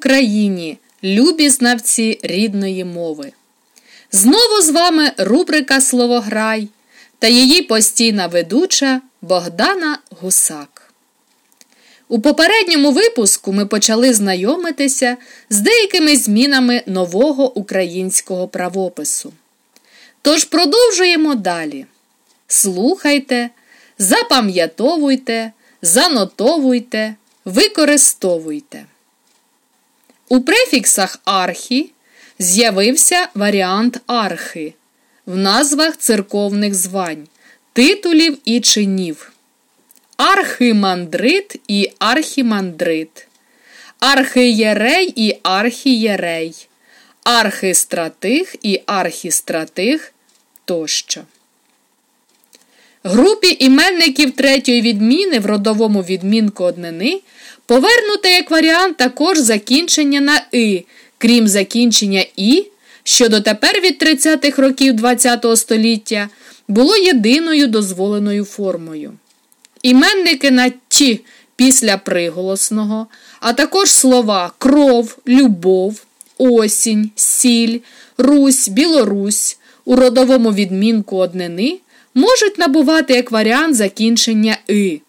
Україні, любі знавці рідної мови! Знову з вами рубрика Словограй та її постійна ведуча Богдана Гусак. У попередньому випуску ми почали знайомитися з деякими змінами нового українського правопису. Тож продовжуємо далі. Слухайте, запам'ятовуйте, занотовуйте, використовуйте. У префіксах архі з'явився варіант архи в назвах церковних звань, титулів і чинів. Архимандрит і архімандрит, архиєрей і архієрей, архистратих і архістратих тощо. Групі іменників третьої відміни в родовому відмінку однини повернуте як варіант також закінчення на и, крім закінчення і, що дотепер від 30-х років ХХ століття було єдиною дозволеною формою. Іменники на ті після приголосного, а також слова кров, любов, осінь, сіль, Русь, Білорусь у родовому відмінку однини можуть набувати як варіант закінчення и,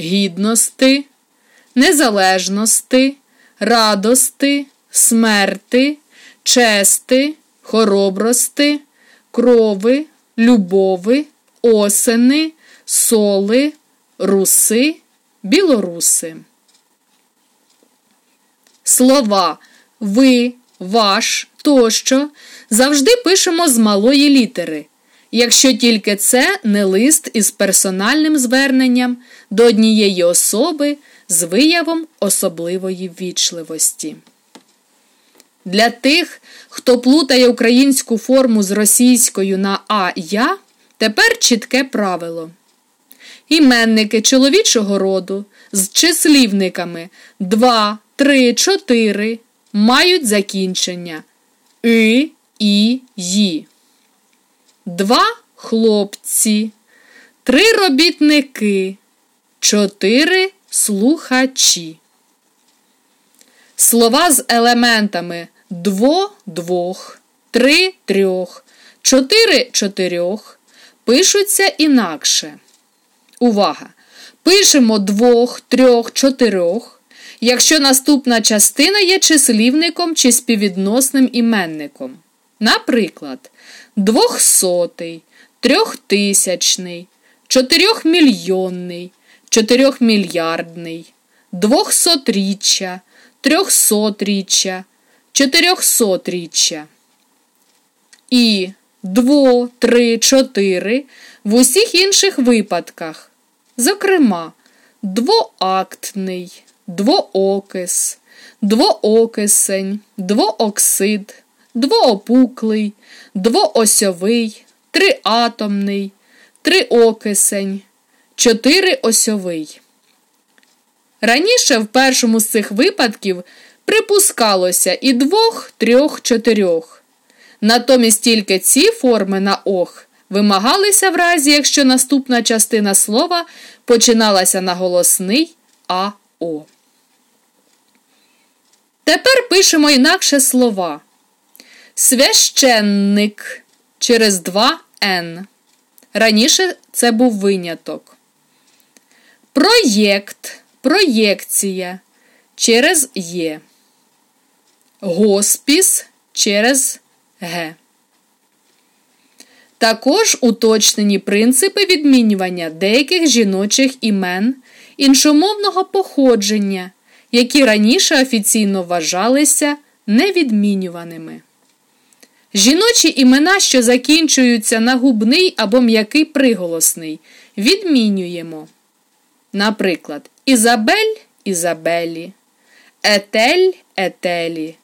гідності, незалежності, радости, смерти, чести, хоробрости, крови, любови, осени, соли, руси, білоруси. Слова ви, ваш тощо завжди пишемо з малої літери, якщо тільки це не лист із персональним зверненням до однієї особи з виявом особливої ввічливості. Для тих, хто плутає українську форму з російською на а я, тепер чітке правило. Іменники чоловічого роду з числівниками 2, 3, 4 мають закінчення и, і, ї. Два хлопці, три робітники, чотири слухачі. Слова з елементами дво двох, три трьох, чотири чотирьох пишуться інакше. Увага! Пишемо двох, трьох, чотирьох, якщо наступна частина є числівником чи співвідносним іменником. Наприклад, двохсотий, трьохтисячний, чотирьохмільйонний, чотирьохмільярдний, двохсотріччя, трьохсотріччя, чотирьохсотріччя. І дво, три, чотири в усіх інших випадках. Зокрема, двоактний, двоокис, двоокисень, двооксид, двоопуклий, двоосьовий, триатомний, триокисень, чотириосьовий. Раніше в першому з цих випадків припускалося і двох, трьох, чотирьох. Натомість тільки ці форми на ох вимагалися в разі, якщо наступна частина слова починалася на голосний АО. Тепер пишемо інакше слова. Священник через 2 Н. Раніше це був виняток. Проєкт, проєкція через Є. Госпіс через Г. Також уточнені принципи відмінювання деяких жіночих імен іншомовного походження, які раніше офіційно вважалися невідмінюваними. Жіночі імена, що закінчуються на губний або м'який приголосний, відмінюємо. Наприклад, Ізабель Ізабелі, Етель Етелі,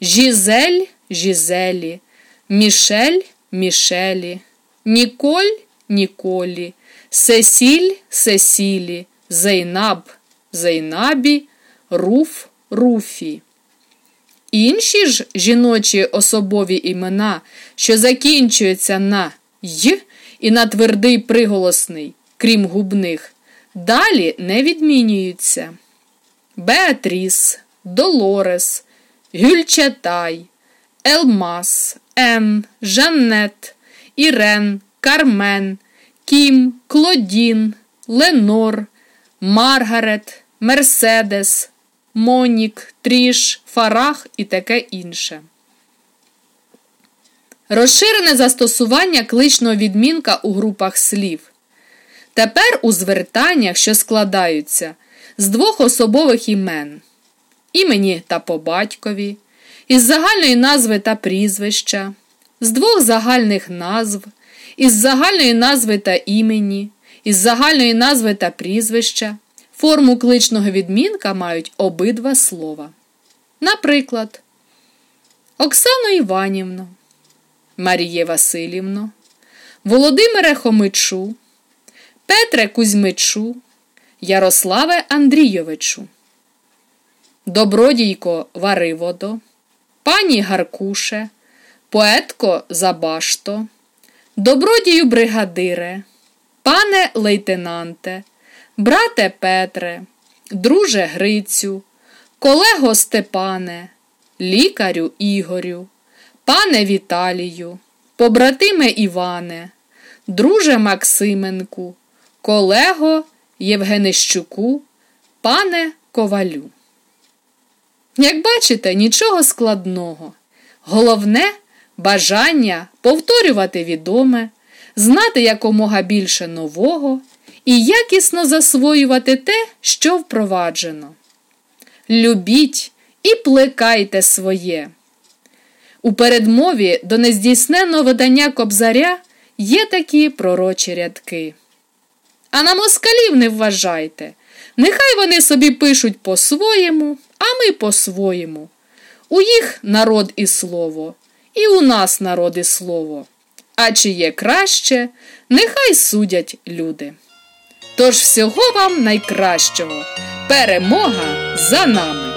Жізель Жізелі, Мішель Мішелі, Ніколь Ніколі, Сесіль Сесілі, Зейнаб Зейнабі, Руф Руфі. Інші ж жіночі особові імена, що закінчуються на й і на твердий приголосний, крім губних, далі не відмінюються. Беатріс, Долорес, Гюльчатай, Елмас, Ен, Жаннет, Ірен, Кармен, Кім, Клодін, Ленор, Маргарет, Мерседес, Монік, Тріш, Фарах і таке інше. Розширене застосування кличного відмінка у групах слів. Тепер у звертаннях, що складаються з двох особових імен імені та по батькові, із загальної назви та прізвища, з двох загальних назв, із загальної назви та імені, із загальної назви та прізвища, форму кличного відмінка мають обидва слова. Наприклад, Оксано Іванівно, Маріє Васильівно, Володимире Хомичу, Петре Кузьмичу, Ярославе Андрійовичу, Добродійко Вариводо, пані Гаркуше, поетко Забашто, добродію бригадире, пане лейтенанте, брате Петре, друже Грицю, колего Степане, лікарю Ігорю, пане Віталію, побратиме Іване, друже Максименку, колего Євгенищуку, пане Ковалю. Як бачите, нічого складного. Головне бажання повторювати відоме, знати якомога більше нового і якісно засвоювати те, що впроваджено. Любіть і плекайте своє. У передмові до нездійсненого видання кобзаря є такі пророчі рядки. А на москалів не вважайте. Нехай вони собі пишуть по-своєму, а ми по-своєму. У їх народ і слово, і у нас народ і слово. А чи є краще, нехай судять люди. Тож всього вам найкращого. Перемога за нами!